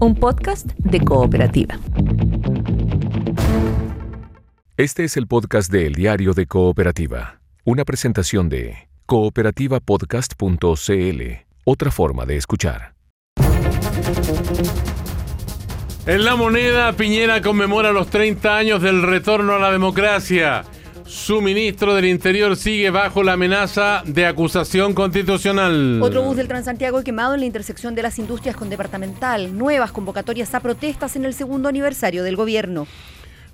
un podcast de cooperativa. Este es el podcast de El Diario de Cooperativa, una presentación de cooperativapodcast.cl, otra forma de escuchar. En la moneda, Piñera conmemora los 30 años del retorno a la democracia. Su ministro del Interior sigue bajo la amenaza de acusación constitucional. Otro bus del Transantiago quemado en la intersección de las industrias con departamental. Nuevas convocatorias a protestas en el segundo aniversario del gobierno.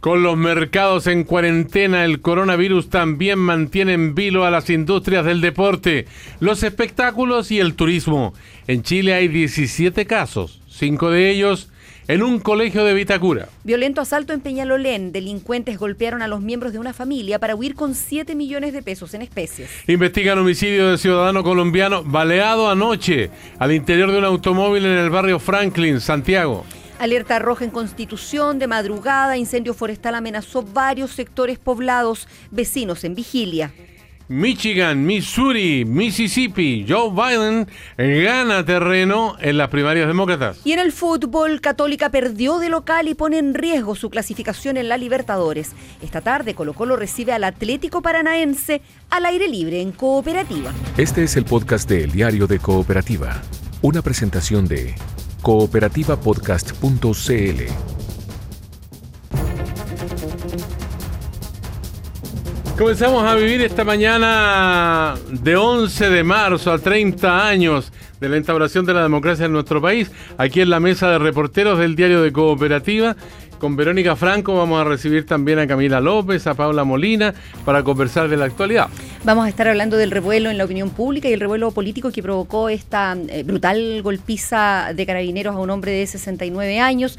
Con los mercados en cuarentena, el coronavirus también mantiene en vilo a las industrias del deporte, los espectáculos y el turismo. En Chile hay 17 casos, cinco de ellos en un colegio de Vitacura. Violento asalto en Peñalolén. Delincuentes golpearon a los miembros de una familia para huir con 7 millones de pesos en especies. Investigan homicidio de ciudadano colombiano baleado anoche al interior de un automóvil en el barrio Franklin, Santiago. Alerta roja en Constitución, de madrugada, incendio forestal amenazó varios sectores poblados, vecinos en vigilia. Michigan, Missouri, Mississippi, Joe Biden gana terreno en las primarias demócratas. Y en el fútbol, Católica perdió de local y pone en riesgo su clasificación en la Libertadores. Esta tarde Colo Colo recibe al Atlético Paranaense al aire libre en Cooperativa. Este es el podcast de El Diario de Cooperativa, una presentación de cooperativapodcast.cl. Comenzamos a vivir esta mañana de 11 de marzo a 30 años de la instauración de la democracia en nuestro país, aquí en la mesa de reporteros del diario de Cooperativa. Con Verónica Franco vamos a recibir también a Camila López, a Paula Molina, para conversar de la actualidad. Vamos a estar hablando del revuelo en la opinión pública y el revuelo político que provocó esta eh, brutal golpiza de carabineros a un hombre de 69 años.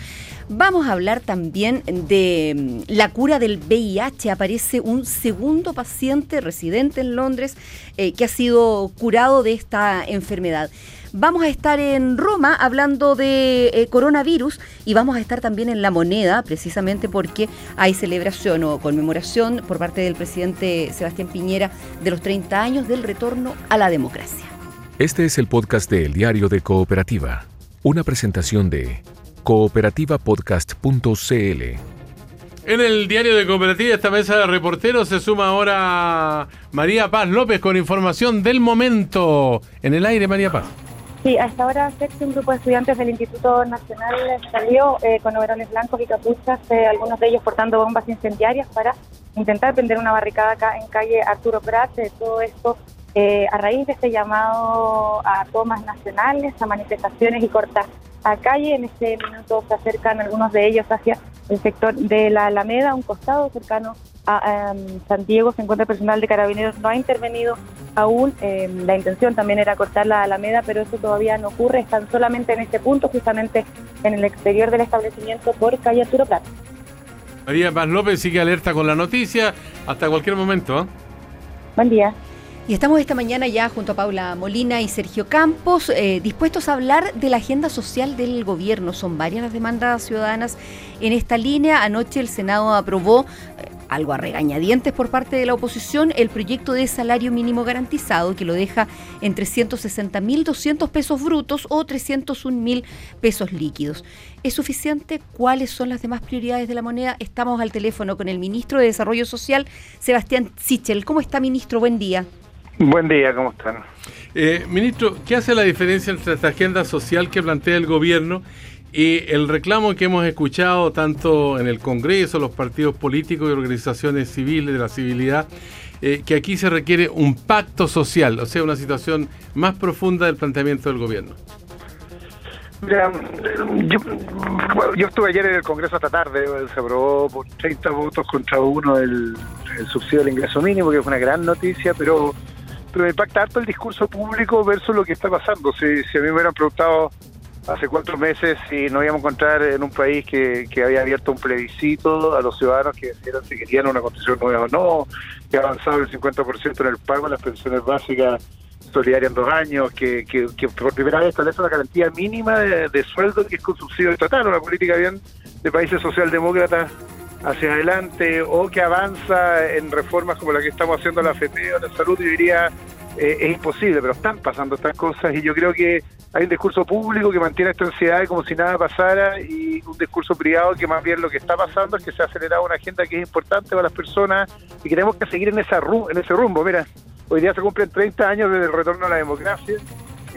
Vamos a hablar también de mm, la cura del VIH. Aparece un segundo paciente residente en Londres eh, que ha sido curado de esta enfermedad. Vamos a estar en Roma hablando de eh, coronavirus y vamos a estar también en La Moneda, precisamente porque hay celebración o conmemoración por parte del presidente Sebastián Piñera de los 30 años del retorno a la democracia. Este es el podcast de El Diario de Cooperativa, una presentación de cooperativapodcast.cl. En el diario de Cooperativa, esta mesa de reporteros, se suma ahora María Paz López con información del momento. En el aire, María Paz. Sí, a esta hora un grupo de estudiantes del Instituto Nacional salió eh, con overoles blancos y capuchas, eh, algunos de ellos portando bombas incendiarias para intentar prender una barricada acá en calle Arturo Prat. todo esto eh, a raíz de este llamado a tomas nacionales, a manifestaciones y cortas a calle. En este minuto se acercan algunos de ellos hacia el sector de la Alameda, un costado cercano a em, Santiago. Se encuentra personal de carabineros, no ha intervenido aún. Em, la intención también era cortar la Alameda, pero eso todavía no ocurre. Están solamente en este punto, justamente en el exterior del establecimiento por calle Arturo Plata. María Paz López sigue alerta con la noticia hasta cualquier momento. ¿eh? Buen día. Y estamos esta mañana ya junto a Paula Molina y Sergio Campos eh, dispuestos a hablar de la agenda social del gobierno. Son varias las demandas ciudadanas en esta línea. Anoche el Senado aprobó, eh, algo a regañadientes por parte de la oposición, el proyecto de salario mínimo garantizado que lo deja en 360.200 pesos brutos o 301.000 pesos líquidos. ¿Es suficiente? ¿Cuáles son las demás prioridades de la moneda? Estamos al teléfono con el ministro de Desarrollo Social, Sebastián Sichel. ¿Cómo está, ministro? Buen día. Buen día, ¿cómo están? Eh, ministro, ¿qué hace la diferencia entre esta agenda social que plantea el gobierno y el reclamo que hemos escuchado tanto en el Congreso, los partidos políticos y organizaciones civiles de la civilidad, eh, que aquí se requiere un pacto social, o sea, una situación más profunda del planteamiento del gobierno? yo, estuve ayer en el Congreso esta tarde, se aprobó por 30 votos contra uno el, el subsidio del ingreso mínimo, que es una gran noticia, pero me impacta harto el discurso público versus lo que está pasando. Si, a mí me hubieran preguntado hace cuatro meses si nos íbamos a encontrar en un país que, que había abierto un plebiscito a los ciudadanos que decían si querían una constitución nueva o no, que ha avanzado el 50% en el pago de las pensiones básicas solidarias en dos años, que, que, por primera vez establece una garantía mínima de, sueldo que es con subsidio estatal, una política bien de países socialdemócratas hacia adelante o que avanza en reformas como la que estamos haciendo la FP o la salud, yo diría eh, es imposible, pero están pasando estas cosas y yo creo que hay un discurso público que mantiene esta ansiedad como si nada pasara y un discurso privado que más bien lo que está pasando es que se ha acelerado una agenda que es importante para las personas y que tenemos que seguir en, esa en ese rumbo. Mira, hoy día se cumplen 30 años desde el retorno a la democracia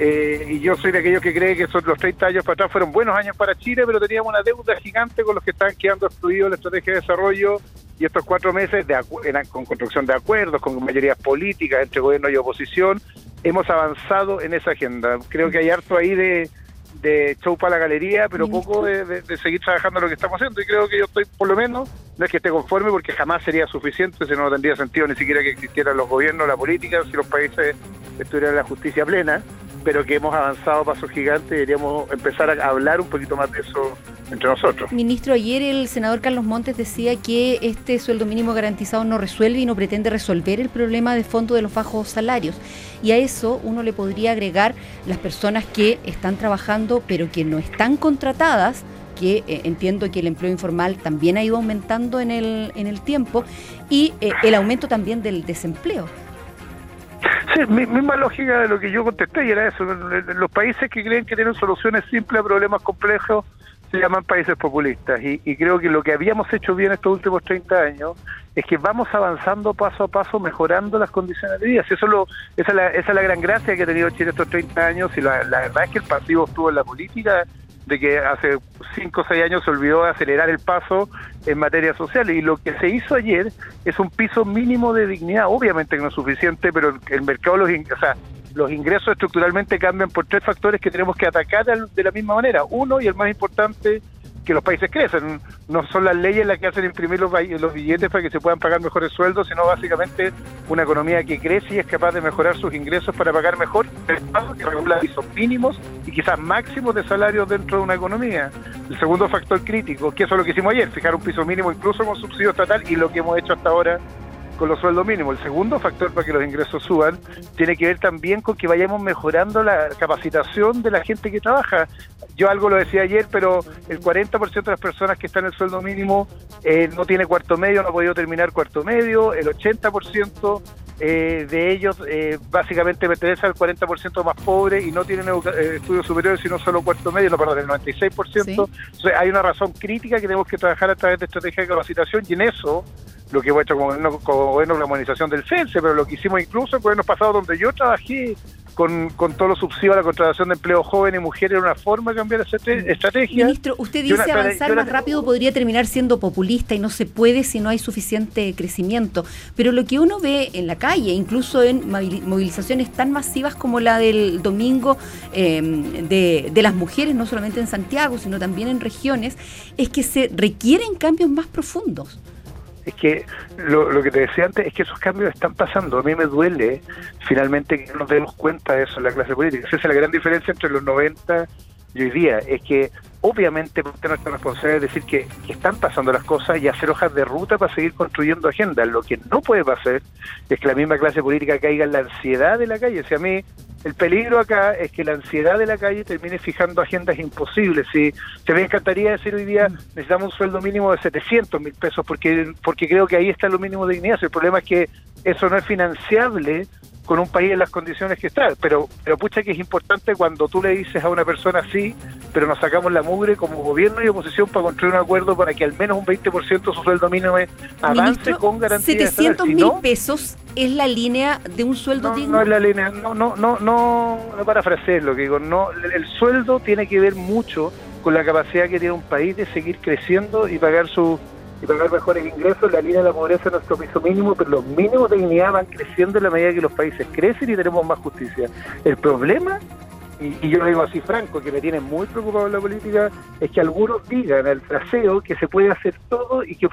eh, y yo soy de aquellos que creen que esos, los 30 años para atrás fueron buenos años para Chile, pero teníamos una deuda gigante con los que están quedando excluidos la estrategia de desarrollo y estos cuatro meses de con construcción de acuerdos, con mayorías políticas entre gobierno y oposición, hemos avanzado en esa agenda. Creo que hay harto ahí de, de show para la galería, pero poco de, seguir trabajando lo que estamos haciendo. Y creo que yo estoy, por lo menos, no es que esté conforme, porque jamás sería suficiente, si no tendría sentido ni siquiera que existieran los gobiernos, la política, si los países estuvieran en la justicia plena pero que hemos avanzado pasos gigantes deberíamos empezar a hablar un poquito más de eso entre nosotros. Ministro, ayer el senador Carlos Montes decía que este sueldo mínimo garantizado no resuelve y no pretende resolver el problema de fondo de los bajos salarios. Y a eso uno le podría agregar las personas que están trabajando pero que no están contratadas que eh, entiendo que el empleo informal también ha ido aumentando en el, en el tiempo, y eh, el aumento también del desempleo. Sí, misma lógica de lo que yo contesté y era eso. Los países que creen que tienen soluciones simples a problemas complejos se llaman países populistas y, creo que lo que habíamos hecho bien estos últimos 30 años es que vamos avanzando paso a paso mejorando las condiciones de vida. Eso lo, esa, es la, esa es la gran gracia que ha tenido Chile estos 30 años y la, la verdad es que el pasivo estuvo en la política de que hace cinco o seis años se olvidó de acelerar el paso en materia social y lo que se hizo ayer es un piso mínimo de dignidad, obviamente que no es suficiente, pero el mercado los, o sea, los ingresos estructuralmente cambian por tres factores que tenemos que atacar de la misma manera. Uno, y el más importante, que los países crecen. No son las leyes las que hacen imprimir los, los billetes para que se puedan pagar mejores sueldos, sino básicamente una economía que crece y es capaz de mejorar sus ingresos para pagar mejor el Estado que regula pisos mínimos y quizás máximos de salarios dentro de una economía. El segundo factor crítico, que eso es lo que hicimos ayer, fijar un piso mínimo incluso con subsidio estatal y lo que hemos hecho hasta ahora con los sueldos mínimos. El segundo factor para que los ingresos suban tiene que ver también con que vayamos mejorando la capacitación de la gente que trabaja. Yo algo lo decía ayer, pero el 40% de las personas que están en el sueldo mínimo eh, no tiene cuarto medio, no ha podido terminar cuarto medio, el 80% eh, de ellos eh, básicamente pertenece al 40% más pobre y no tienen estudios superiores sino solo cuarto medio, no, perdón, el 96%. Entonces hay una razón crítica que tenemos que trabajar a través de estrategia de capacitación y en eso lo que hemos hecho con, gobierno la modernización del CENSE, pero lo que hicimos incluso en gobiernos pasados donde yo trabajé con, con todos los subsidios a la contratación de empleo joven y mujeres era una forma de cambiar esa estrategia. Ministro, usted dice avanzar más rápido podría terminar siendo populista y no se puede si no hay suficiente crecimiento. Pero lo que uno ve en la calle, incluso en movilizaciones tan masivas como la del domingo em, de, de las mujeres, no solamente en Santiago, sino también en regiones, es que se requieren cambios más profundos es que lo, que te decía antes es que esos cambios están pasando. A mí me duele finalmente que no nos demos cuenta de eso en la clase política. Esa es la gran diferencia entre los 90 y hoy día. Es que obviamente nuestra responsabilidad es decir que, que, están pasando las cosas y hacer hojas de ruta para seguir construyendo agendas. Lo que no puede pasar es que la misma clase política caiga en la ansiedad de la calle. Si a mí el peligro acá es que la ansiedad de la calle termine fijando agendas imposibles. Si se me encantaría decir hoy día necesitamos un sueldo mínimo de 700 mil pesos porque porque creo que ahí está lo mínimo de dignidad. El problema es que eso no es financiable con un país en las condiciones que está. Pero, pero pucha que es importante cuando tú le dices a una persona sí, pero nos sacamos la mugre como gobierno y oposición para construir un acuerdo para que al menos un 20% de su sueldo mínimo avance con garantía 700 mil pesos es la línea de un sueldo digno. No es la línea, no, no, no, no, no parafrasear lo que digo, no, el sueldo tiene que ver mucho con la capacidad que tiene un país de seguir creciendo y pagar su y pagar mejores ingresos, la línea de la pobreza es nuestro piso mínimo, pero los mínimos de dignidad van creciendo en la medida que los países crecen y tenemos más justicia. El problema, y, yo lo digo así franco, que me tiene muy preocupado la política, es que algunos digan al traseo que se puede hacer todo y que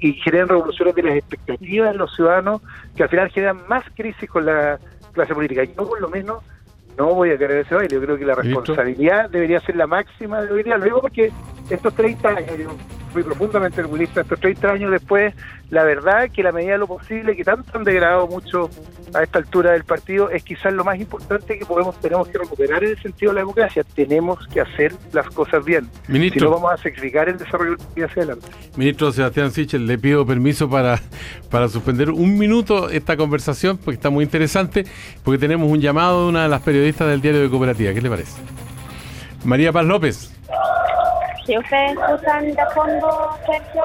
y generan revoluciones de las expectativas de los ciudadanos, que al final generan más crisis con la clase política. Yo por lo menos no voy a querer ese baile. Yo creo que la responsabilidad debería ser la máxima de hoy día. Lo digo porque estos 30 años, fui profundamente orgulloso estos 30 años después, la verdad es que la medida de lo posible, que tanto han degradado mucho a esta altura del partido, es quizás lo más importante que podemos tenemos que recuperar en el sentido de la democracia. Tenemos que hacer las cosas bien. Ministro, si no vamos a sacrificar el desarrollo del hacia adelante. Ministro Sebastián Sichel, le pido permiso para, para suspender un minuto esta conversación, porque está muy interesante, porque tenemos un llamado de una de las periodistas del diario de Cooperativa. ¿Qué le parece? María Paz López. Si ustedes escuchan de fondo, Sergio,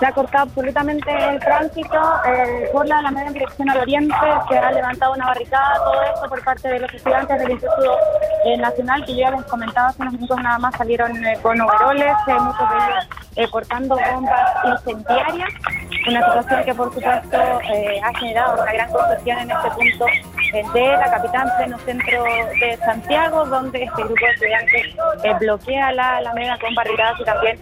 se ha cortado absolutamente el tránsito eh, por la Alameda en dirección al oriente, se ha levantado una barricada, todo esto por parte de los estudiantes del Instituto eh, Nacional, que ya les comentaba hace unos minutos nada más, salieron eh, con overoles, muchos de ellos portando bombas incendiarias, una situación que por supuesto ha generado una gran confusión en este punto de la capital pleno centro de Santiago, donde este grupo de estudiantes bloquea la Alameda con barricadas y también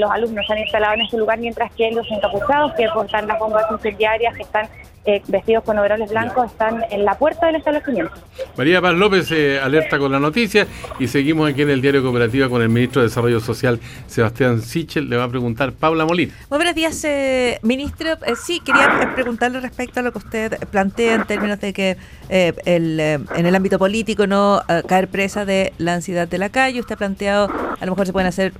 los alumnos se han instalado en este lugar mientras que los encapuchados que portan las bombas incendiarias, que están eh, vestidos con overoles blancos, están en la puerta del establecimiento. María Paz López eh, alerta con la noticia y seguimos aquí en el Diario Cooperativa con el ministro de Desarrollo Social, Sebastián Sichel. Le va a preguntar Paula Molina. Muy buenos días, eh, ministro. sí, quería preguntarle respecto a lo que usted plantea en términos de que el, en el ámbito político no caer presa de la ansiedad de la calle. Usted ha planteado, a lo mejor se pueden hacer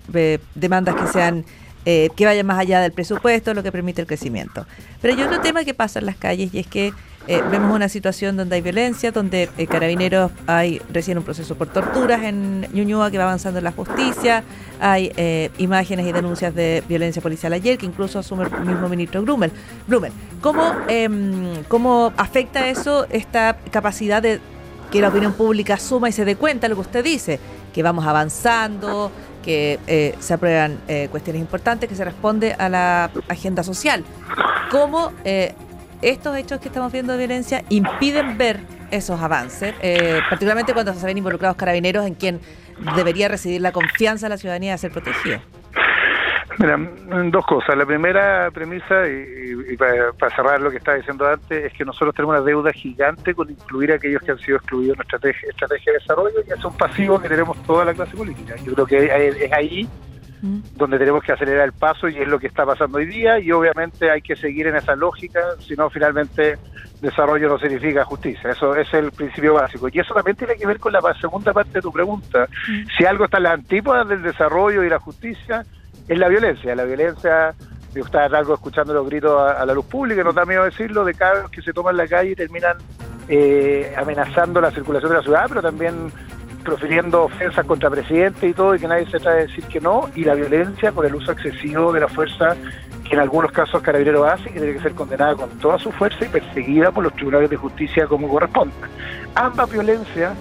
demandas que sean eh, que vaya más allá del presupuesto, lo que permite el crecimiento. Pero hay otro tema que pasa en las calles y es que eh, vemos una situación donde hay violencia, donde eh, carabineros hay recién un proceso por torturas en Ñuñoa que va avanzando en la justicia, hay imágenes y denuncias de violencia policial ayer que incluso asume el mismo ministro Blumel. Blumel, ¿cómo, em, ¿cómo afecta eso esta capacidad de que la opinión pública asuma y se dé cuenta de lo que usted dice? Que vamos avanzando, que eh, se aprueban eh, cuestiones importantes, que se responde a la agenda social. ¿Cómo eh, estos hechos que estamos viendo de violencia impiden ver esos avances, particularmente cuando se ven involucrados carabineros en quien debería residir la confianza de la ciudadanía de ser protegido? Mira, dos cosas. La primera premisa, y, para, cerrar lo que estaba diciendo antes, es que nosotros tenemos una deuda gigante con incluir a aquellos que han sido excluidos en nuestra estrategia, estrategia de desarrollo y es un pasivo que tenemos toda la clase política. Yo creo que es ahí mm. donde tenemos que acelerar el paso y es lo que está pasando hoy día y obviamente hay que seguir en esa lógica, si no finalmente desarrollo no significa justicia. Eso es el principio básico. Y eso también tiene que ver con la segunda parte de tu pregunta. Mm. Si algo está en las antípodas del desarrollo y la justicia, es la violencia. La violencia, yo estaba algo escuchando los gritos a, la luz pública, no da miedo decirlo, de cada que se toman la calle y terminan eh, amenazando la circulación de la ciudad, pero también profiriendo ofensas contra presidente y todo, y que nadie se trata de decir que no, y la violencia por el uso excesivo de la fuerza que en algunos casos Carabinero hace, que tiene que ser condenada con toda su fuerza y perseguida por los tribunales de justicia como corresponde. Ambas violencias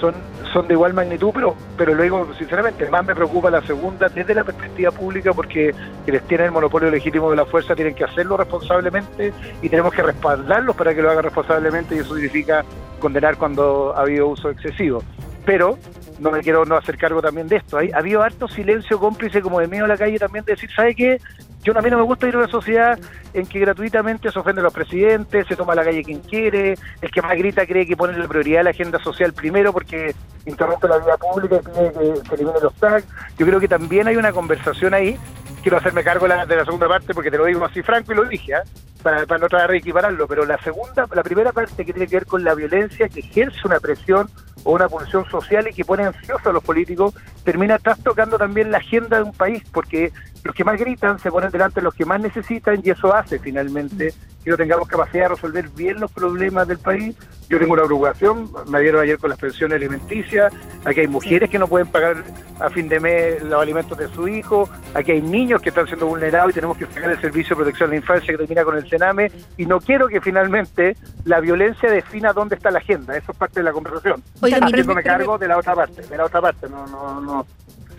son, son de igual magnitud, pero, pero lo digo sinceramente, más me preocupa la segunda desde la perspectiva pública porque quienes tienen el monopolio legítimo de la fuerza tienen que hacerlo responsablemente y tenemos que respaldarlos para que lo hagan responsablemente y eso significa condenar cuando ha habido uso excesivo. Pero no me quiero no hacer cargo también de esto. Hay, ha habido harto silencio cómplice como de miedo a la calle también de decir, ¿sabe qué? Yo a mí no me gusta ir a una sociedad en que gratuitamente se ofenden los presidentes, se toma la calle quien quiere, el que más grita cree que pone la prioridad a la agenda social primero porque interrumpe la vida pública y pide que se elimine los tags. Yo creo que también hay una conversación ahí, quiero hacerme cargo de la, de la segunda parte porque te lo digo así franco y lo dije, ¿eh? para, no tratar de equipararlo, pero la segunda, la primera parte que tiene que ver con la violencia que ejerce una presión o una pulsión social y que pone ansiosos a los políticos, termina tocando también la agenda de un país, porque los que más gritan se ponen delante de los que más necesitan y eso hace finalmente que no tengamos capacidad de resolver bien los problemas del país. Yo tengo una preocupación, me dieron ayer con las pensiones alimenticias, aquí hay mujeres que no pueden pagar a fin de mes los alimentos de su hijo, aquí hay niños que están siendo vulnerados y tenemos que sacar el Servicio de Protección de la Infancia que termina con el Sename y no quiero que finalmente la violencia defina dónde está la agenda, eso es parte de la conversación. me cargo de la otra parte, de la otra parte, no, no, no,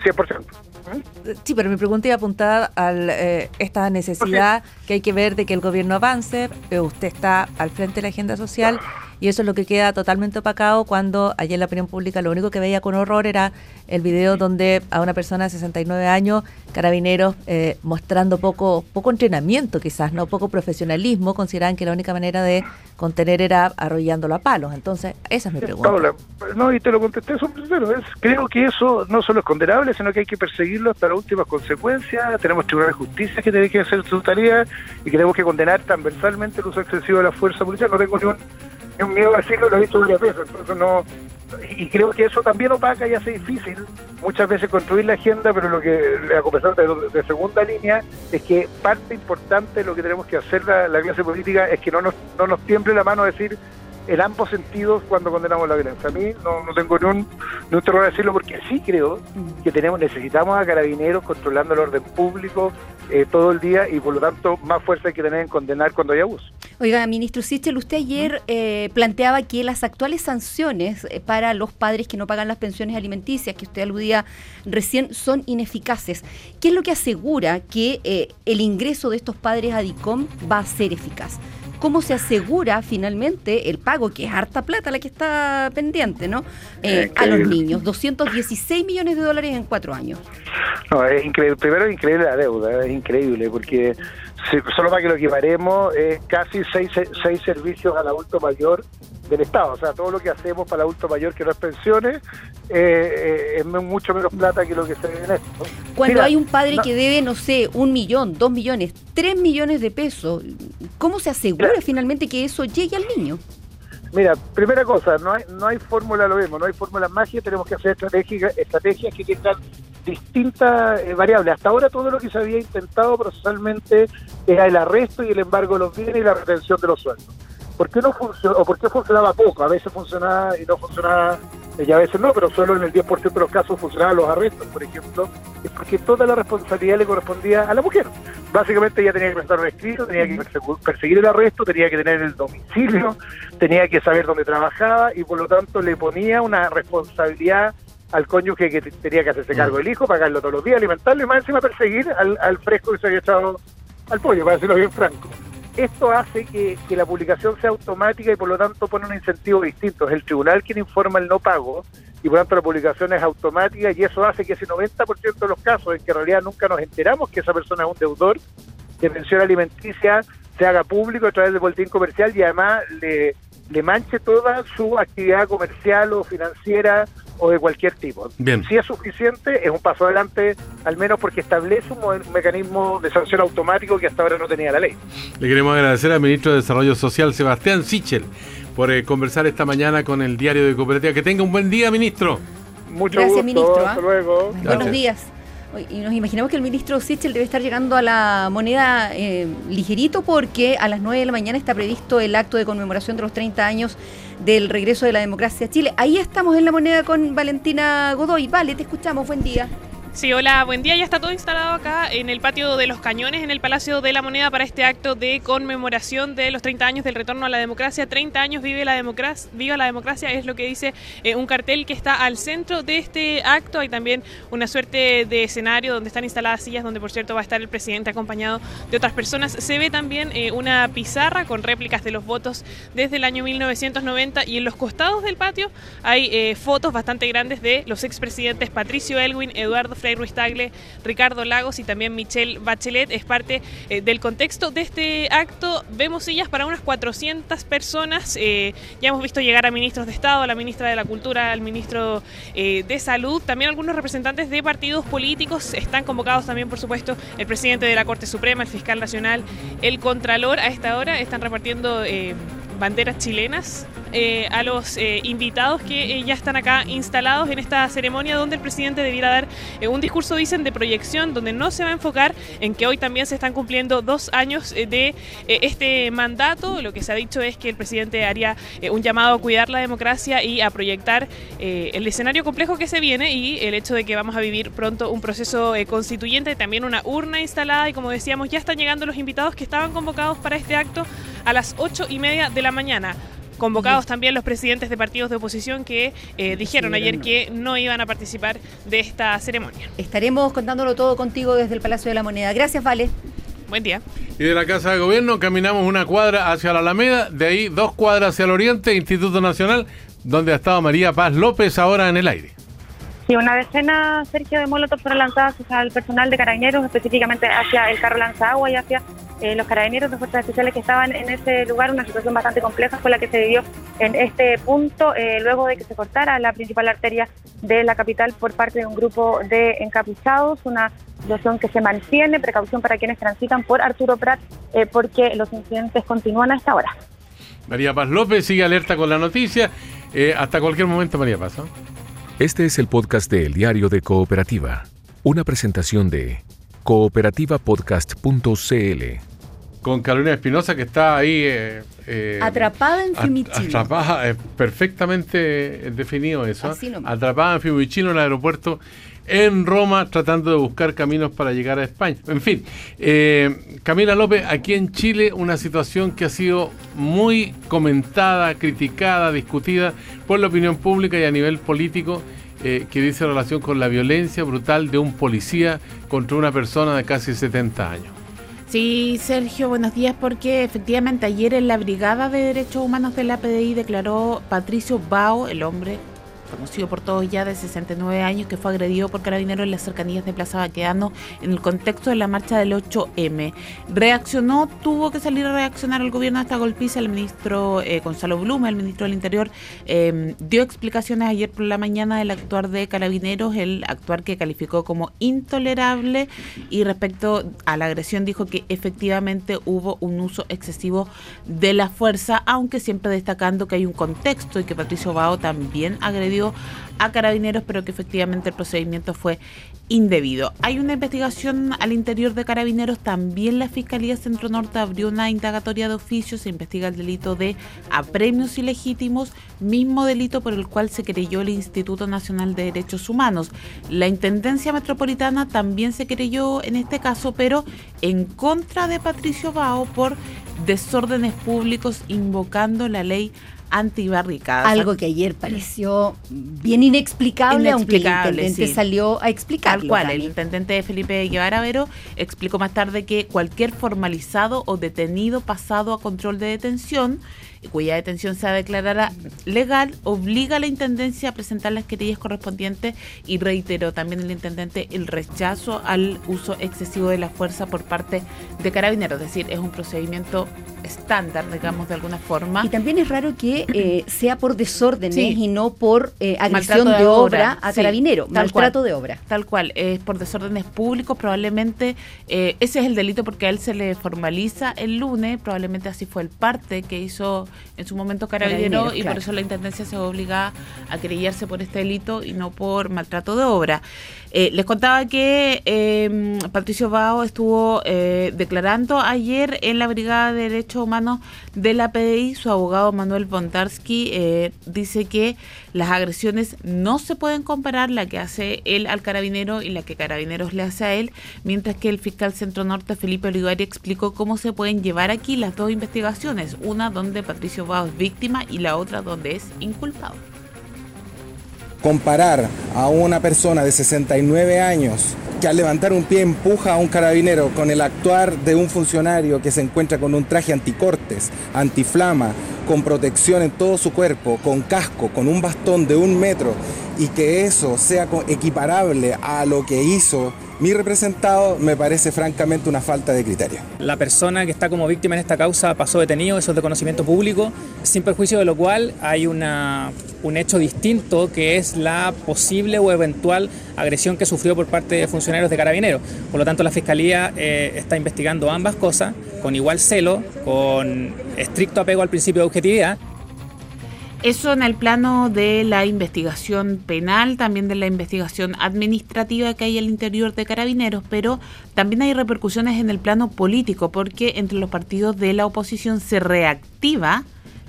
100%. Sí, pero mi pregunta iba apuntada a eh, esta necesidad que hay que ver de que el gobierno avance, usted está al frente de la agenda social y eso es lo que queda totalmente opacado cuando ayer en la opinión pública lo único que veía con horror era el video donde a una persona de 69 años, carabineros, eh, mostrando poco, poco entrenamiento quizás, no poco profesionalismo, consideraban que la única manera de contener era arrollándolo a palos. Entonces, esa es mi pregunta. Paula, no, y te lo contesté eso primero. Es, creo que eso no solo es condenable, sino que hay que perseguirlo hasta las últimas consecuencias. Tenemos tribunal de justicia que tiene que hacer su tarea y tenemos que condenar transversalmente el uso excesivo de la fuerza policial. No tengo ni un, miedo a decirlo, lo he visto varias veces. Entonces, no, y creo que eso también opaca y hace difícil muchas veces construir la agenda, pero lo que, a compensar de, de, segunda línea, es que parte importante de lo que tenemos que hacer la, la clase política es que no nos, no nos tiemble la mano a decir en ambos sentidos cuando condenamos la violencia. A mí no, no tengo ni un, ni un terror a decirlo porque sí creo que tenemos necesitamos a carabineros controlando el orden público eh, todo el día y por lo tanto más fuerza hay que tener en condenar cuando hay abuso. Oiga, ministro Sichel, usted ayer eh, planteaba que las actuales sanciones eh, para los padres que no pagan las pensiones alimenticias, que usted aludía recién, son ineficaces. ¿Qué es lo que asegura que eh, el ingreso de estos padres a DICOM va a ser eficaz? Cómo se asegura finalmente el pago, que es harta plata la que está pendiente, ¿no? Eh, a los niños, 216 millones de dólares en cuatro años. No, es increíble. Primero es increíble la deuda, es increíble, porque si, solo para que lo equiparemos, es casi seis, seis servicios al adulto mayor del Estado. O sea, todo lo que hacemos para el adulto mayor que no es pensiones eh, eh, es mucho menos plata que lo que se ve en esto. Cuando Mira, hay un padre no, que debe, no sé, un millón, dos millones, tres millones de pesos, ¿cómo se asegura Mira, finalmente que eso llegue al niño? Mira, primera cosa, no hay, no hay fórmula, lo vemos, no hay fórmula mágica, tenemos que hacer estrategias, estrategias que tengan distintas eh, variables. Hasta ahora todo lo que se había intentado procesalmente era el arresto y el embargo de los bienes y la retención de los sueldos. ¿Por qué no funcionó, o por qué funcionaba poco? A veces funcionaba y no funcionaba, y a veces no, pero solo en el 10% de los casos funcionaban los arrestos, por ejemplo, es porque toda la responsabilidad le correspondía a la mujer. Básicamente ella tenía que presentar un escrito, tenía que perseguir el arresto, tenía que tener el domicilio, tenía que saber dónde trabajaba y por lo tanto le ponía una responsabilidad al cónyuge que tenía que hacerse cargo del hijo, pagarlo todos los días, alimentarlo y más encima perseguir al, al fresco que se había echado al pollo, para decirlo bien franco esto hace que, la publicación sea automática y por lo tanto pone un incentivo distinto. Es el tribunal quien informa el no pago y por lo tanto la publicación es automática y eso hace que ese 90% de los casos en que en realidad nunca nos enteramos que esa persona es un deudor de pensión alimenticia se haga público a través del boletín comercial y además le manche toda su actividad comercial o financiera o de cualquier tipo. Bien. Si es suficiente, es un paso adelante, al menos porque establece un, mecanismo de sanción automático que hasta ahora no tenía la ley. Le queremos agradecer al ministro de Desarrollo Social, Sebastián Sichel, por eh, conversar esta mañana con el diario de Cooperativa. Que tenga un buen día, ministro. Mucho Gracias, gusto. ministro. Hasta luego. Buenos días. Y nos imaginamos que el ministro Sichel debe estar llegando a la moneda eh, ligerito porque a las 9 de la mañana está previsto el acto de conmemoración de los 30 años del regreso de la democracia a Chile. Ahí estamos en la moneda con Valentina Godoy. Vale, te escuchamos. Buen día. Sí, hola, buen día. Ya está todo instalado acá en el patio de los Cañones, en el Palacio de la Moneda, para este acto de conmemoración de los 30 años del retorno a la democracia. 30 años vive la democracia, viva la democracia, es lo que dice eh, un cartel que está al centro de este acto. Hay también una suerte de escenario donde están instaladas sillas, donde por cierto va a estar el presidente acompañado de otras personas. Se ve también eh, una pizarra con réplicas de los votos desde el año 1990 y en los costados del patio hay eh, fotos bastante grandes de los expresidentes Patricio Elwin, Eduardo Frei Ruiz Tagle, Ricardo Lagos y también Michelle Bachelet. Es parte eh, del contexto de este acto. Vemos sillas para unas 400 personas. Eh, ya hemos visto llegar a ministros de Estado, a la ministra de la Cultura, al ministro eh, de Salud, también algunos representantes de partidos políticos. Están convocados también, por supuesto, el presidente de la Corte Suprema, el fiscal nacional, el Contralor. A esta hora están repartiendo banderas chilenas eh, a los eh, invitados que eh, ya están acá instalados en esta ceremonia donde el presidente debiera dar un discurso, dicen, de proyección, donde no se va a enfocar en que hoy también se están cumpliendo dos años de este mandato. Lo que se ha dicho es que el presidente haría un llamado a cuidar la democracia y a proyectar el escenario complejo que se viene y el hecho de que vamos a vivir pronto un proceso constituyente, también una urna instalada y como decíamos ya están llegando los invitados que estaban convocados para este acto a las ocho y media de la mañana convocados también los presidentes de partidos de oposición que eh, dijeron ayer que no iban a participar de esta ceremonia. Estaremos contándolo todo contigo desde el Palacio de la Moneda. Gracias, Vale. Buen día. Y de la Casa de Gobierno caminamos una cuadra hacia la Alameda, de ahí dos cuadras hacia el oriente, Instituto Nacional, donde ha estado María Paz López ahora en el aire. Sí, una decena, Sergio, de Molotov fueron lanzadas hacia el personal de carabineros, específicamente hacia el carro lanzagua y hacia eh, los carabineros de fuerzas especiales que estaban en ese lugar, una situación bastante compleja fue la que se vivió en este punto, eh, luego de que se cortara la principal arteria de la capital por parte de un grupo de encapuchados, una situación que se mantiene, precaución para quienes transitan por Arturo Prat, eh, porque los incidentes continúan a esta hora. María Paz López sigue alerta con la noticia. hasta cualquier momento, María Paz. Este es el podcast de El Diario de Cooperativa, una presentación de cooperativapodcast.cl. Con Carolina Espinosa que está ahí... Eh, eh, atrapada en Fiumicino. Atrapada, es perfectamente definido eso. atrapada en Fiumicino en el aeropuerto en Roma tratando de buscar caminos para llegar a España. En fin, eh, Camila López, aquí en Chile una situación que ha sido muy comentada, criticada, discutida por la opinión pública y a nivel político. Eh, que dice relación con la violencia brutal de un policía contra una persona de casi 70 años. Sí, Sergio, buenos días, porque efectivamente ayer en la Brigada de Derechos Humanos de la PDI declaró Patricio Bao, el hombre conocido por todos ya de 69 años, que fue agredido por carabineros en las cercanías de Plaza Baqueano en el contexto de la marcha del 8M. Reaccionó, tuvo que salir a reaccionar el gobierno a esta golpiza. El ministro eh, Gonzalo Blume, el ministro del Interior, em, dio explicaciones ayer por la mañana del actuar de carabineros, el actuar que calificó como intolerable y respecto a la agresión dijo que efectivamente hubo un uso excesivo de la fuerza, aunque siempre destacando que hay un contexto y que Patricio Bao también agredió a carabineros, pero que efectivamente el procedimiento fue indebido. Hay una investigación al interior de carabineros, también la Fiscalía Centro Norte abrió una indagatoria de oficio, se investiga el delito de apremios ilegítimos, mismo delito por el cual se creyó el Instituto Nacional de Derechos Humanos. La Intendencia Metropolitana también se creyó en este caso, pero en contra de Patricio Bao por desórdenes públicos invocando la ley antibarricadas. Algo que ayer pareció bien inexplicable, aunque el intendente salió a explicar. Tal cual, el intendente Felipe Guevara Vero explicó más tarde que cualquier formalizado o detenido pasado a control de detención cuya detención sea declarada legal, obliga a la Intendencia a presentar las querellas correspondientes y reiteró también el Intendente el rechazo al uso excesivo de la fuerza por parte de carabineros, es decir, es un procedimiento estándar, digamos, de alguna forma. Y también es raro que eh, sea por desórdenes y no por eh, agresión de, obra, a carabinero, maltrato de obra. Tal cual, es por desórdenes públicos, probablemente eh, ese es el delito porque a él se le formaliza el lunes, probablemente así fue el parte que hizo en su momento carabinero y por eso la Intendencia se obliga a querellarse por este delito y no por maltrato de obra. Eh, les contaba que em, Patricio Bao estuvo eh, declarando ayer en la Brigada de Derechos Humanos de la PDI. Su abogado Manuel Bontarsky eh, dice que las agresiones no se pueden comparar, la que hace él al carabinero y la que carabineros le hace a él, mientras que el fiscal Centro Norte Felipe Olivari explicó cómo se pueden llevar aquí las dos investigaciones, una donde Patricio Bao es víctima y la otra donde es inculpado comparar a una persona de 69 años que al levantar un pie empuja a un carabinero con el actuar de un funcionario que se encuentra con un traje anticortes, antiflama, con protección en todo su cuerpo, con casco, con un bastón de un metro y que eso sea equiparable a lo que hizo mi representado me parece francamente una falta de criterio. La persona que está como víctima en esta causa pasó detenido, eso es de conocimiento público, sin perjuicio de lo cual hay un hecho distinto que es la posible o eventual agresión que sufrió por parte de funcionarios de carabineros. Por lo tanto, la Fiscalía eh, está investigando ambas cosas con igual celo, con estricto apego al principio de objetividad. Eso en el plano de la investigación penal, también de la investigación administrativa que hay al interior de carabineros, pero también hay repercusiones en el plano político, porque entre los partidos de la oposición se reactiva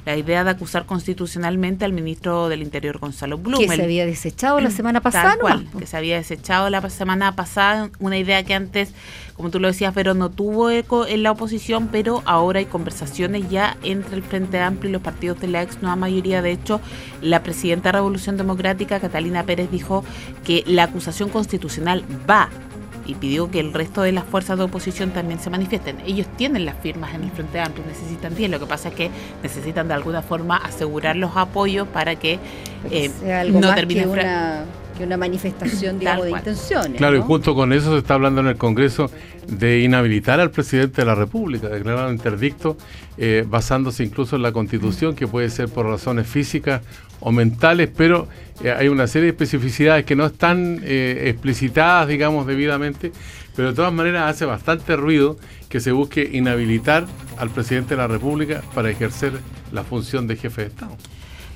la idea de acusar constitucionalmente al ministro del Interior Gonzalo Blum. Que se había desechado la semana pasada. que se había desechado la semana pasada, una idea que antes, como tú lo decías, pero no tuvo eco en la oposición, pero ahora hay conversaciones ya entre el Frente Amplio y los partidos de la ex nueva mayoría. De hecho, la presidenta de Revolución Democrática, Catalina Pérez, dijo que la acusación constitucional va y pidió que el resto de las fuerzas de oposición también se manifiesten. Ellos tienen las firmas en el Frente Amplio, necesitan 10, lo que pasa es que necesitan de alguna forma asegurar los apoyos para que eh, no termine una que una manifestación digamos, de intenciones. Claro, y junto con eso se está hablando en el Congreso de inhabilitar al presidente de la República, declarar un interdicto eh, basándose incluso en la Constitución, que puede ser por razones físicas o mentales, pero eh, hay una serie de especificidades que no están eh, explicitadas, digamos, debidamente, pero de todas maneras hace bastante ruido que se busque inhabilitar al presidente de la República para ejercer la función de jefe de Estado.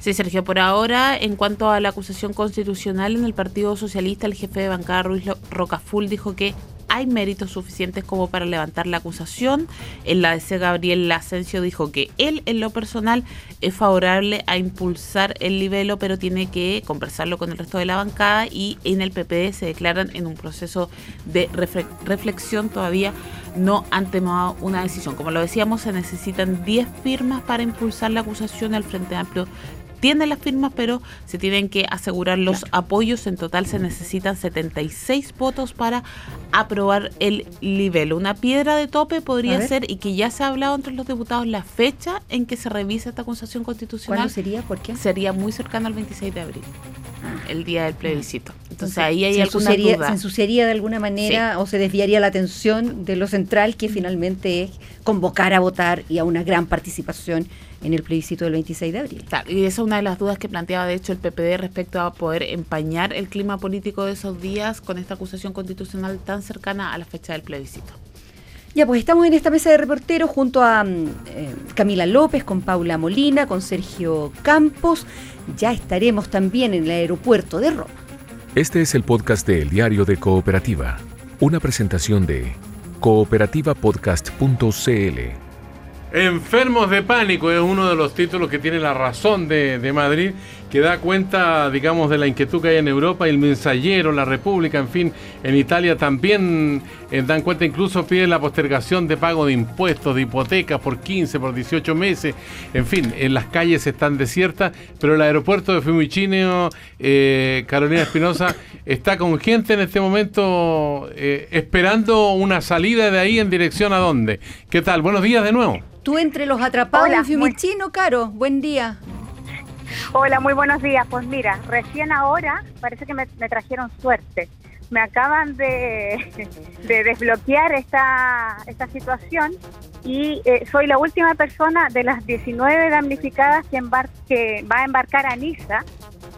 Sí, Sergio, por ahora, en cuanto a la acusación constitucional en el Partido Socialista, el jefe de bancada Ruiz Rocaful dijo que hay méritos suficientes como para levantar la acusación. En la DC Gabriel Asensio dijo que él en lo personal es favorable a impulsar el libelo, pero tiene que conversarlo con el resto de la bancada y en el PP se declaran en un proceso de reflexión todavía no han tomado una decisión. Como lo decíamos, se necesitan 10 firmas para impulsar la acusación. al Frente Amplio tiene las firmas, pero se tienen que asegurar los apoyos. En total se necesitan 76 votos para aprobar el nivel. Una piedra de tope podría ser, y que ya se ha hablado entre los diputados, la fecha en que se revisa esta acusación constitucional. ¿Cuándo sería? ¿Por qué? Sería muy cercano al 26 de abril el día del plebiscito. Entonces, ahí hay alguna duda. Se ensuciaría de alguna manera o se desviaría la atención de lo central que finalmente es convocar a votar y a una gran participación en el plebiscito del 26 de abril. Claro, y esa es una de las dudas que planteaba de hecho el PPD respecto a poder empañar el clima político de esos días con esta acusación constitucional tan cercana a la fecha del plebiscito. Ya, pues estamos en esta mesa de reporteros junto a mm, eh, Camila López, con Paula Molina, con Sergio Campos. Ya estaremos también en el aeropuerto de Roma. Este es el podcast de El Diario de Cooperativa, una presentación de cooperativapodcast.cl. Enfermos de pánico es uno de los títulos que tiene la razón de, de Madrid que da cuenta, digamos, de la inquietud que hay en Europa, el mensajero, la República, en fin, en Italia también eh, dan cuenta, incluso piden la postergación de pago de impuestos, de hipotecas por 15, por 18 meses, en fin, en las calles están desiertas, pero el aeropuerto de Fiumicino, eh, Carolina Espinosa, está con gente en este momento eh, esperando una salida de ahí en dirección a dónde. ¿Qué tal? Buenos días de nuevo. Tú entre los atrapados en Fiumicino, Caro, buen día. Hola, muy buenos días. Pues mira, recién ahora parece que me, trajeron suerte. Me acaban de, desbloquear esta, esta situación y eh, soy la última persona de las 19 damnificadas que, que va a embarcar a Niza.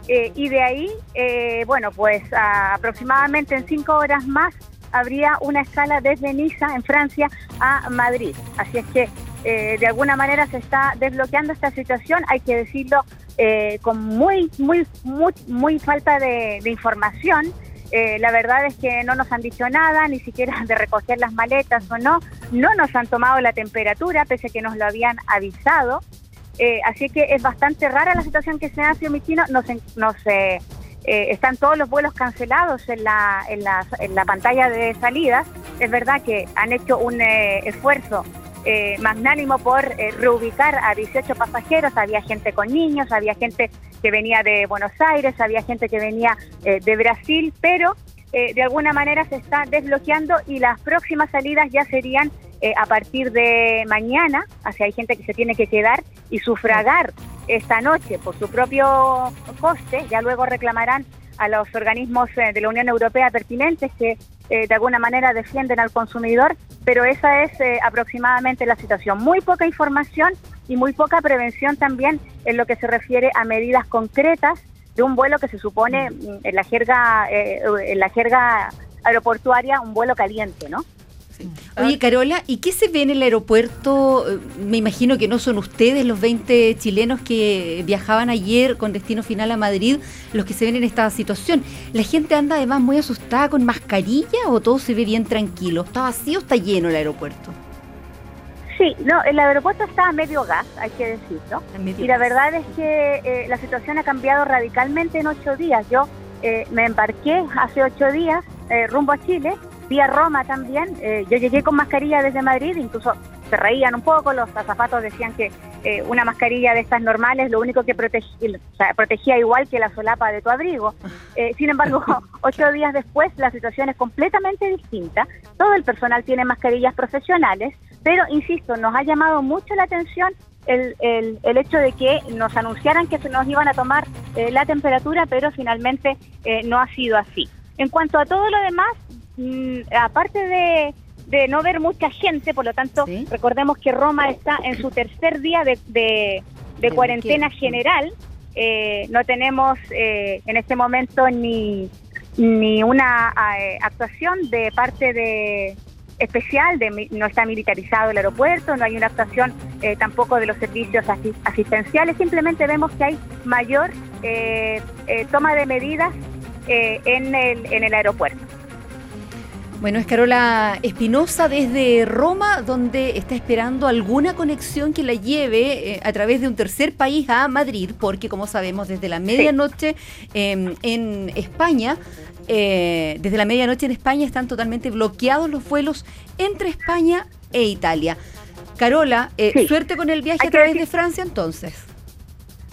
Eh, y de ahí, eh, bueno, pues aproximadamente en cinco horas más habría una escala desde Niza, en Francia, a Madrid. Así es que de alguna manera se está desbloqueando esta situación, hay que decirlo eh, con muy, muy, muy, muy falta de, información. Eh, la verdad es que no nos han dicho nada, ni siquiera de recoger las maletas o no. No nos han tomado la temperatura, pese a que nos lo habían avisado. Eh, así que es bastante rara la situación que se hace en Michino. Nos, nos están todos los vuelos cancelados en la, en, la, en la pantalla de salidas. Es verdad que han hecho un esfuerzo eh, magnánimo por eh, reubicar a 18 pasajeros. Había gente con niños, había gente que venía de Buenos Aires, había gente que venía eh, de Brasil, pero de alguna manera se está desbloqueando y las próximas salidas ya serían a partir de mañana. Así hay gente que se tiene que quedar y sufragar esta noche por su propio coste. Ya luego reclamarán a los organismos de la Unión Europea pertinentes que de alguna manera defienden al consumidor pero esa es eh, aproximadamente la situación. Muy poca información y muy poca prevención también en lo que se refiere a medidas concretas de un vuelo que se supone mm, en la jerga eh, en la jerga aeroportuaria un vuelo caliente, ¿no? Oye, Carola, ¿y qué se ve en el aeropuerto? Me imagino que no son ustedes los 20 chilenos que viajaban ayer con destino final a Madrid los que se ven en esta situación. ¿La gente anda además muy asustada con mascarilla o todo se ve bien tranquilo? ¿Está vacío o está lleno el aeropuerto? Sí, no, el aeropuerto está a medio gas, hay que decirlo. Y la verdad es que eh, la situación ha cambiado radicalmente en ocho días. Yo eh, me embarqué hace ocho días eh, rumbo a Chile vía Roma también. Eh, yo llegué con mascarilla desde Madrid, incluso se reían un poco, los azafatos decían que eh, una mascarilla de estas normales, lo único que protegía, o sea, protegía igual que la solapa de tu abrigo. Eh, sin embargo, ocho días después la situación es completamente distinta. Todo el personal tiene mascarillas profesionales, pero insisto, nos ha llamado mucho la atención el, el, el, hecho de que nos anunciaran que se nos iban a tomar eh, la temperatura, pero finalmente eh, no ha sido así. En cuanto a todo lo demás, mmm, aparte de, de, no ver mucha gente, por lo tanto, ¿Sí? recordemos que Roma está en su tercer día de, de, de cuarentena general. Eh, no tenemos eh, en este momento ni, ni una eh, actuación de parte de, especial, de, no está militarizado el aeropuerto, no hay una actuación eh, tampoco de los servicios asistenciales, simplemente vemos que hay mayor eh, eh, toma de medidas en, el, en el aeropuerto. Bueno, es Carola Espinosa desde Roma, donde está esperando alguna conexión que la lleve eh, a través de un tercer país a Madrid, porque como sabemos, desde la medianoche eh, en España, eh, desde la medianoche en España están totalmente bloqueados los vuelos entre España e Italia. Carola, eh, sí. suerte con el viaje a través decir... de Francia entonces.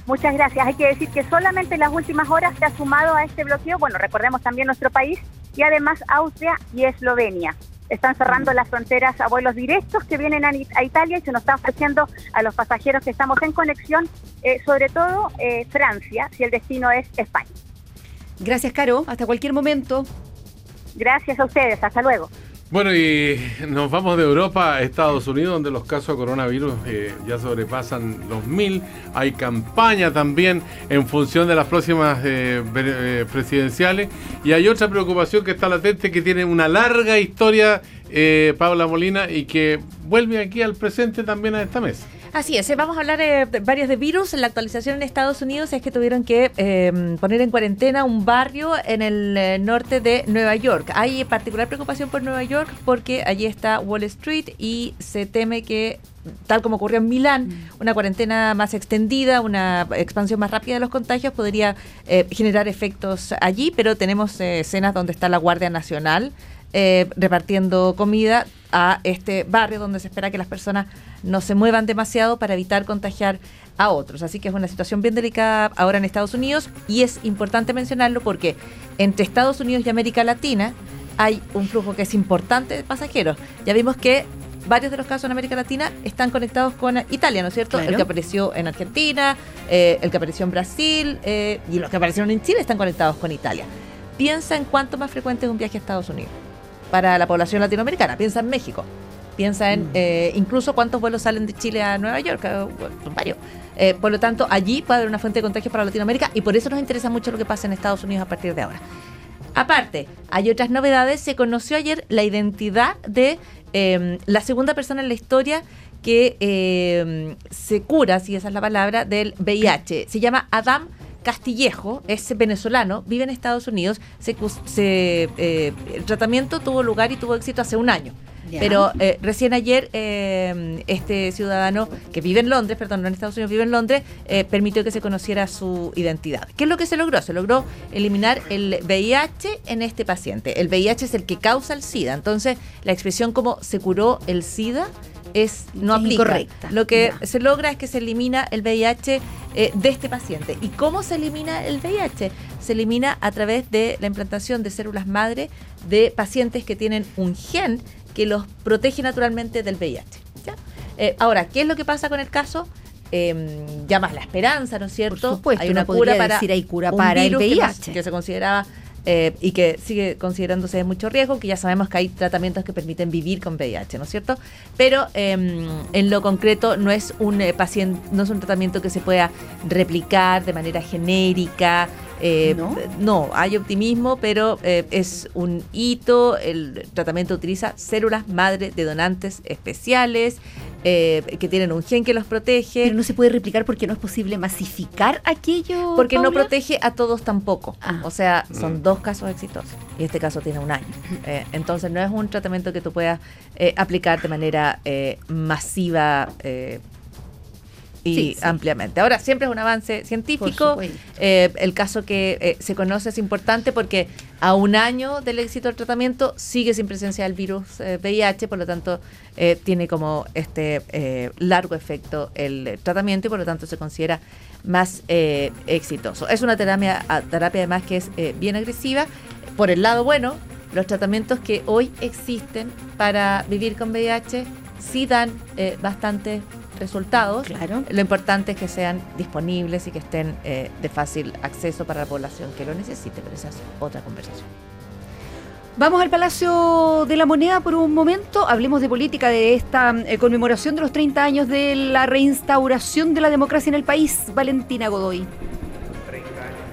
Muchas gracias. Hay que decir que solamente en las últimas horas se ha sumado a este bloqueo, bueno, recordemos también nuestro país, y además Austria y Eslovenia. Están cerrando las fronteras a vuelos directos que vienen a, a Italia y se nos está ofreciendo a los pasajeros que estamos en conexión, eh, sobre todo eh, Francia, si el destino es España. Gracias, Caro. Hasta cualquier momento. Gracias a ustedes. Hasta luego. Bueno, y nos vamos de Europa a Estados Unidos, donde los casos de coronavirus eh, ya sobrepasan los mil. Hay campaña también en función de las próximas eh, eh, presidenciales. Y hay otra preocupación que está latente, que tiene una larga historia, eh, Paula Molina, y que vuelve aquí al presente también a esta mesa. Así es, vamos a hablar eh, varios de virus. La actualización en Estados Unidos es que tuvieron que eh, poner en cuarentena un barrio en el eh, norte de Nueva York. Hay particular preocupación por Nueva York porque allí está Wall Street y se teme que tal como ocurrió en Milán, mm. una cuarentena más extendida, una expansión más rápida de los contagios podría eh, generar efectos allí, pero tenemos eh, escenas donde está la Guardia Nacional eh, repartiendo comida a este barrio donde se espera que las personas no se muevan demasiado para evitar contagiar a otros. Así que es una situación bien delicada ahora en Estados Unidos y es importante mencionarlo porque entre Estados Unidos y América Latina hay un flujo que es importante de pasajeros. Ya vimos que varios de los casos en América Latina están conectados con Italia, ¿no es cierto? Claro. El que apareció en Argentina, eh, el que apareció en Brasil eh, y los que aparecieron en Chile están conectados con Italia. Piensa en cuánto más frecuente es un viaje a Estados Unidos para la población latinoamericana. Piensa en México. Piensa en mm. eh, incluso cuántos vuelos salen de Chile a Nueva York. Eh, son varios. Eh, por lo tanto, allí puede haber una fuente de contagios para Latinoamérica y por eso nos interesa mucho lo que pasa en Estados Unidos a partir de ahora. Aparte, hay otras novedades. Se conoció ayer la identidad de eh, la segunda persona en la historia que eh, se cura, si esa es la palabra, del VIH. Se llama Adam Castillejo, es venezolano, vive en Estados Unidos. Se, se, eh, el tratamiento tuvo lugar y tuvo éxito hace un año. Pero eh, recién ayer eh, este ciudadano que vive en Londres, perdón, no en Estados Unidos, vive en Londres, eh, permitió que se conociera su identidad. ¿Qué es lo que se logró? Se logró eliminar el VIH en este paciente. El VIH es el que causa el SIDA. Entonces, la expresión como se curó el SIDA es no es aplica. Incorrecta. Lo que se logra es que se elimina el VIH eh, de este paciente. ¿Y cómo se elimina el VIH? Se elimina a través de la implantación de células madre de pacientes que tienen un gen que los protege naturalmente del VIH. Eh, ahora, ¿qué es lo que pasa con el caso? Eh, llamas la esperanza, ¿no es cierto? Por supuesto, hay una cura para, decir, hay cura para el VIH. Que, que se consideraba eh, y que sigue considerándose de mucho riesgo, que ya sabemos que hay tratamientos que permiten vivir con VIH, ¿no es cierto? Pero eh, en lo concreto no es un eh, paciente, no es un tratamiento que se pueda replicar de manera genérica. Eh, ¿No? ¿No? hay optimismo, pero eh, es un hito. El tratamiento utiliza células madre de donantes especiales eh, que tienen un gen que los protege. Pero no se puede replicar porque no es posible masificar aquello. Porque Paula? no protege a todos tampoco. Ah. O sea, son mm. dos casos exitosos y este caso tiene un año. Eh, entonces no es un tratamiento que tú puedas eh, aplicar de manera eh, masiva y Sí, sí. ampliamente. Ahora, siempre es un avance científico. Eh, el caso que eh, se conoce es importante porque a un año del éxito del tratamiento sigue sin presencia del virus eh, VIH, por lo tanto eh, tiene como este eh, largo efecto el eh, tratamiento y por lo tanto se considera más eh, exitoso. Es una terapia, terapia además que es eh, bien agresiva. Por el lado bueno, los tratamientos que hoy existen para vivir con VIH sí dan eh, bastantes resultados. Claro. Lo importante es que sean disponibles y que estén eh, de fácil acceso para la población que lo necesite, pero esa es otra conversación. Vamos al Palacio de la Moneda por un momento. Hablemos de política, de esta eh, conmemoración de los 30 años de la reinstauración de la democracia en el país. Valentina Godoy.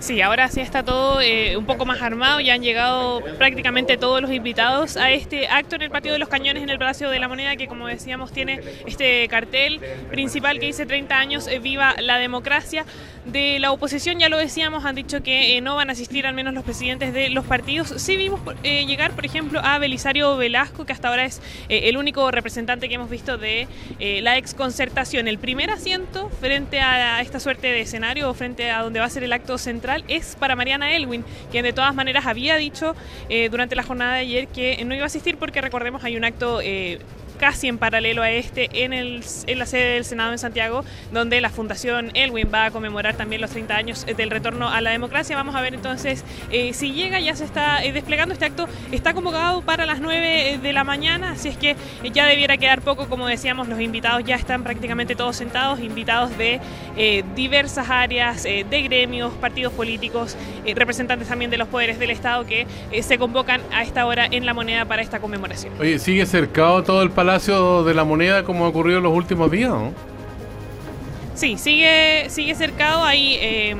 Sí, ahora sí está todo eh, un poco más armado, ya han llegado prácticamente todos los invitados a este acto en el Patio de los Cañones en el Palacio de la Moneda, que como decíamos tiene este cartel principal que dice 30 años, eh, viva la democracia. De la oposición, ya lo decíamos, han dicho que eh, no van a asistir al menos los presidentes de los partidos. Sí vimos llegar, por ejemplo, a Belisario Velasco, que hasta ahora es el único representante que hemos visto de la exconcertación. El primer asiento frente a esta suerte de escenario frente a donde va a ser el acto central es para Mariana Elwin, quien de todas maneras había dicho eh, durante la jornada de ayer que no iba a asistir porque recordemos hay un acto eh, casi en paralelo a este en, el, en la sede del Senado en Santiago, donde la Fundación Elwin va a conmemorar también los 30 años del retorno a la democracia. Vamos a ver entonces eh, si llega, ya se está eh, desplegando este acto, está convocado para las 9 de la mañana, así es que ya debiera quedar poco, como decíamos, los invitados ya están prácticamente todos sentados, invitados de eh, diversas áreas, eh, de gremios, partidos políticos, eh, representantes también de los poderes del Estado que eh, se convocan a esta hora en la moneda para esta conmemoración. Oye, ¿sigue cercado todo el Palacio de la Moneda como ha ocurrido en los últimos días? ¿no? Sí, sigue, sigue cercado. Hay eh,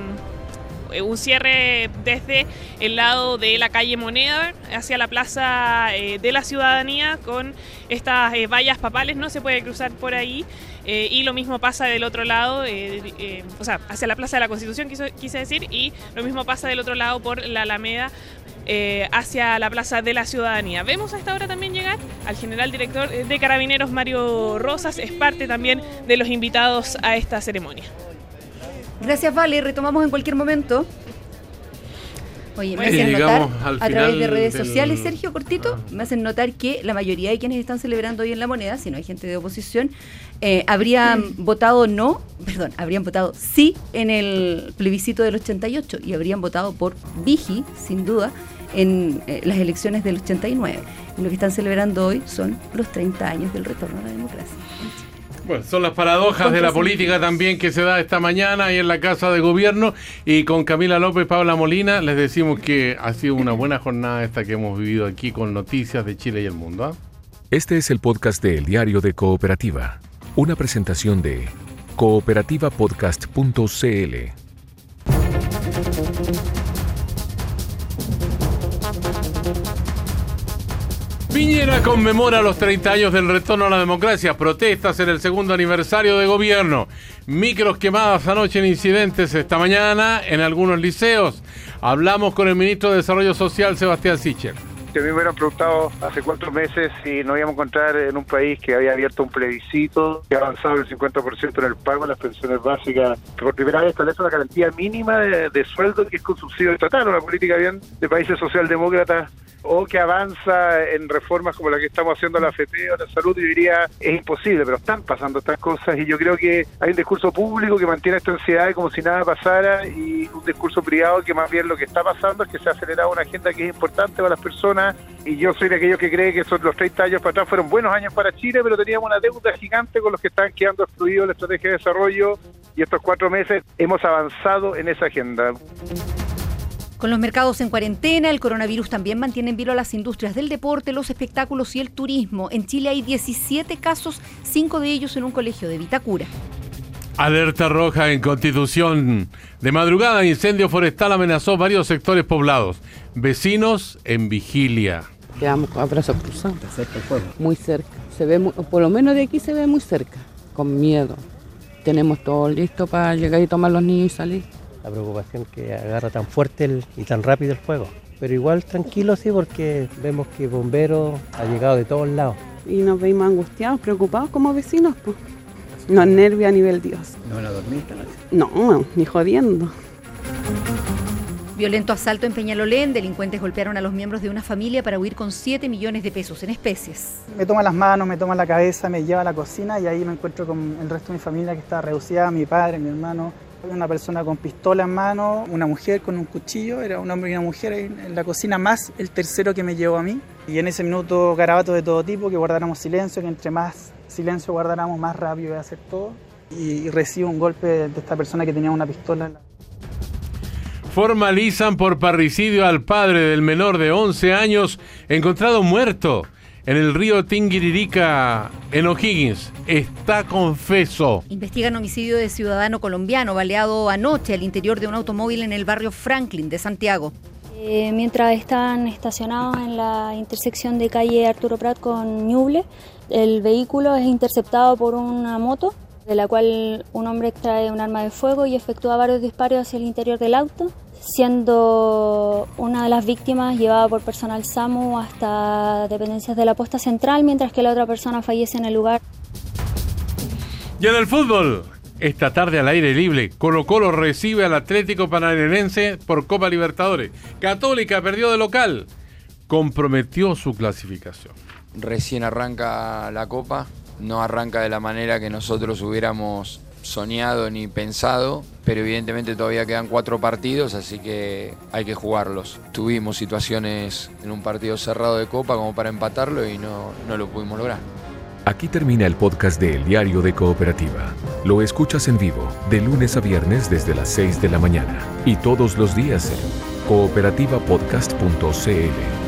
un cierre desde el lado de la calle Moneda hacia la Plaza eh, de la Ciudadanía con estas eh, vallas papales. No se puede cruzar por ahí. eh, y lo mismo pasa del otro lado, eh, eh, o sea, hacia la Plaza de la Constitución, quiso- quise decir, y lo mismo pasa del otro lado por la Alameda eh, hacia la Plaza de la Ciudadanía. Vemos a esta hora también llegar al general director eh, de Carabineros, Mario Rosas, es parte también de los invitados a esta ceremonia. Gracias, Vale. Retomamos en cualquier momento. Oye, me hacen notar a través de redes del- sociales, Sergio Cortito, Ah. me hacen notar que la mayoría de quienes están celebrando hoy en la moneda, si no hay gente de oposición, eh, habrían votado no, perdón, habrían votado sí en el plebiscito del 88 y habrían votado por Vigi, sin duda, en eh, las elecciones del 89. Y lo que están celebrando hoy son los 30 años del retorno a la democracia. Bueno, son las paradojas de la política también que se da esta mañana ahí en la Casa de Gobierno y con Camila López, Paula Molina, les decimos que ha sido una buena jornada esta que hemos vivido aquí con noticias de Chile y el mundo. ¿ah? Este es el podcast de El Diario de Cooperativa, una presentación de cooperativapodcast.cl. Piñera conmemora los 30 años del retorno a la democracia, protestas en el segundo aniversario de gobierno, micros quemadas anoche en incidentes esta mañana en algunos liceos. Hablamos con el ministro de Desarrollo Social, Sebastián Sichel. Si a mí me hubieran preguntado hace cuatro meses si nos íbamos a encontrar en un país que había abierto un plebiscito, que ha avanzado el 50% en el pago de las pensiones básicas, por primera vez establece una garantía mínima de, sueldo que es con subsidio estatal, una política bien de países socialdemócratas, o que avanza en reformas como la que estamos haciendo la AFP o la salud, yo diría es imposible, pero están pasando estas cosas y yo creo que hay un discurso público que mantiene esta ansiedad como si nada pasara y un discurso privado que más bien lo que está pasando es que se ha acelerado una agenda que es importante para las personas y yo soy de aquellos que cree que esos los 30 años para atrás fueron buenos años para Chile, pero teníamos una deuda gigante con los que están quedando excluidos la estrategia de desarrollo y estos cuatro meses hemos avanzado en esa agenda. Con los mercados en cuarentena, el coronavirus también mantiene en vilo a las industrias del deporte, los espectáculos y el turismo. En Chile hay 17 casos, 5 de ellos en un colegio de Vitacura. Alerta roja en Constitución. De madrugada, incendio forestal amenazó varios sectores poblados. Vecinos en vigilia. Quedamos con brazos cruzados. Muy cerca. Se ve, muy- por lo menos de aquí se ve muy cerca. Con miedo. Tenemos todo listo para llegar y tomar los niños y salir. la preocupación que agarra tan fuerte el- y tan rápido el fuego. Pero igual tranquilo sí porque vemos que bomberos ha llegado de todos lados. Y nos veimos angustiados, preocupados como vecinos. Pues. No, nervio a nivel Dios. ¿No van a dormir No, ni jodiendo. Violento asalto en Peñalolén. Delincuentes golpearon a los miembros de una familia para huir con 7 millones de pesos en especies. Me toma las manos, me toma la cabeza, me lleva a la cocina y ahí me encuentro con el resto de mi familia que está reducida, mi padre, mi hermano. Una persona con pistola en mano, una mujer con un cuchillo, era un hombre y una mujer en la cocina, más el tercero que me llevó a mí. Y en ese minuto garabatos de todo tipo, que guardáramos silencio, que entre más silencio guardáramos, más rápido iba a hacer todo. Y, recibo un golpe de esta persona que tenía una pistola en la formalizan por parricidio al padre del menor de 11 años encontrado muerto en el río Tinguiririca, en O'Higgins. Está confeso. Investigan homicidio de ciudadano colombiano baleado anoche al interior de un automóvil en el barrio Franklin de Santiago. Eh, mientras están estacionados en la intersección de calle Arturo Prat con Ñuble, el vehículo es interceptado por una moto de la cual un hombre extrae un arma de fuego y efectúa varios disparos hacia el interior del auto, siendo una de las víctimas llevada por personal SAMU hasta dependencias de la posta central, mientras que la otra persona fallece en el lugar. Y en el fútbol, esta tarde al aire libre, Colo Colo recibe al Atlético Paranaense por Copa Libertadores. Católica perdió de local, comprometió su clasificación. Recién arranca la Copa, no arranca de la manera que nosotros hubiéramos soñado ni pensado, pero evidentemente todavía quedan cuatro partidos, así que hay que jugarlos. Tuvimos situaciones en un partido cerrado de Copa como para empatarlo y no, no lo pudimos lograr. Aquí termina el podcast de El Diario de Cooperativa. Lo escuchas en vivo de lunes a viernes desde las 6 de la mañana y todos los días en cooperativapodcast.cl.